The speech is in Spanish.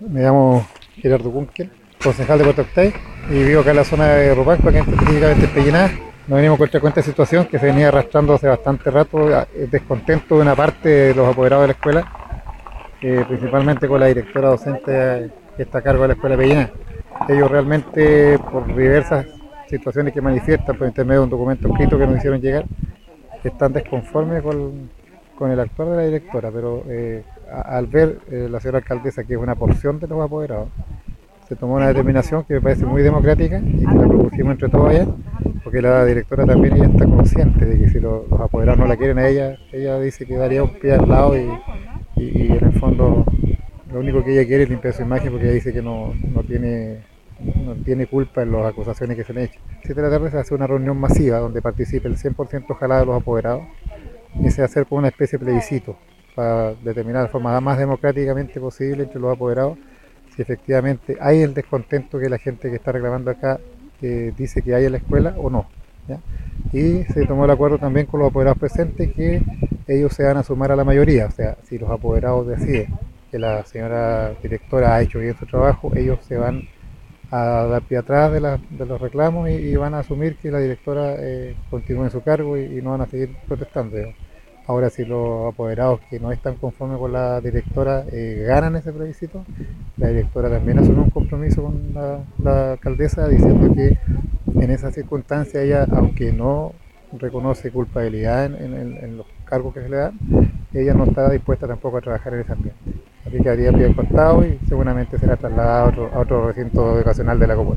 Me llamo Gerardo Kunkel, concejal de Puerto Octay y vivo acá en la zona de Rupanco, aquí específicamente en Pelliná. Nos venimos contra cuenta esta situación que se venía arrastrando hace bastante rato, el descontento de una parte de los apoderados de la escuela, eh, principalmente con la directora docente que está a cargo de la escuela de Pelliná. Ellos realmente, por diversas situaciones que manifiestan por intermedio de un documento escrito que nos hicieron llegar, están desconformes con, con el actuar de la directora, pero eh, al ver eh, la señora alcaldesa que es una porción de los apoderados, se tomó una determinación que me parece muy democrática y que la propusimos entre todos allá, porque la directora también ella está consciente de que si los, apoderados no la quieren a ella, ella dice que daría un pie al lado y, en el fondo lo único que ella quiere es limpiar su imagen porque ella dice que no, no tiene no tiene culpa en las acusaciones que se le han hecho. Siete de la tarde se hace una reunión masiva donde participe el 100% ojalá de los apoderados y se hacer como una especie de plebiscito para determinar de forma más democráticamente posible entre los apoderados si efectivamente hay el descontento que la gente que está reclamando acá dice que hay en la escuela o no. Y se tomó el acuerdo también con los apoderados presentes que ellos se van a sumar a la mayoría, o sea, si los apoderados deciden que la señora directora ha hecho bien su trabajo, ellos se van a dar pie atrás de, los reclamos y, van a asumir que la directora eh, continúe en su cargo y, no van a seguir protestando. Ahora, si los apoderados que no están conformes con la directora eh, ganan ese plebiscito, la directora también asume un compromiso con la, alcaldesa diciendo que en esa circunstancia ella, aunque no reconoce culpabilidad en, los cargos que se le dan, ella no está dispuesta tampoco a trabajar en ese ambiente. Así que haría pie cortado y seguramente será trasladado a otro, a otro recinto educacional de la comuna.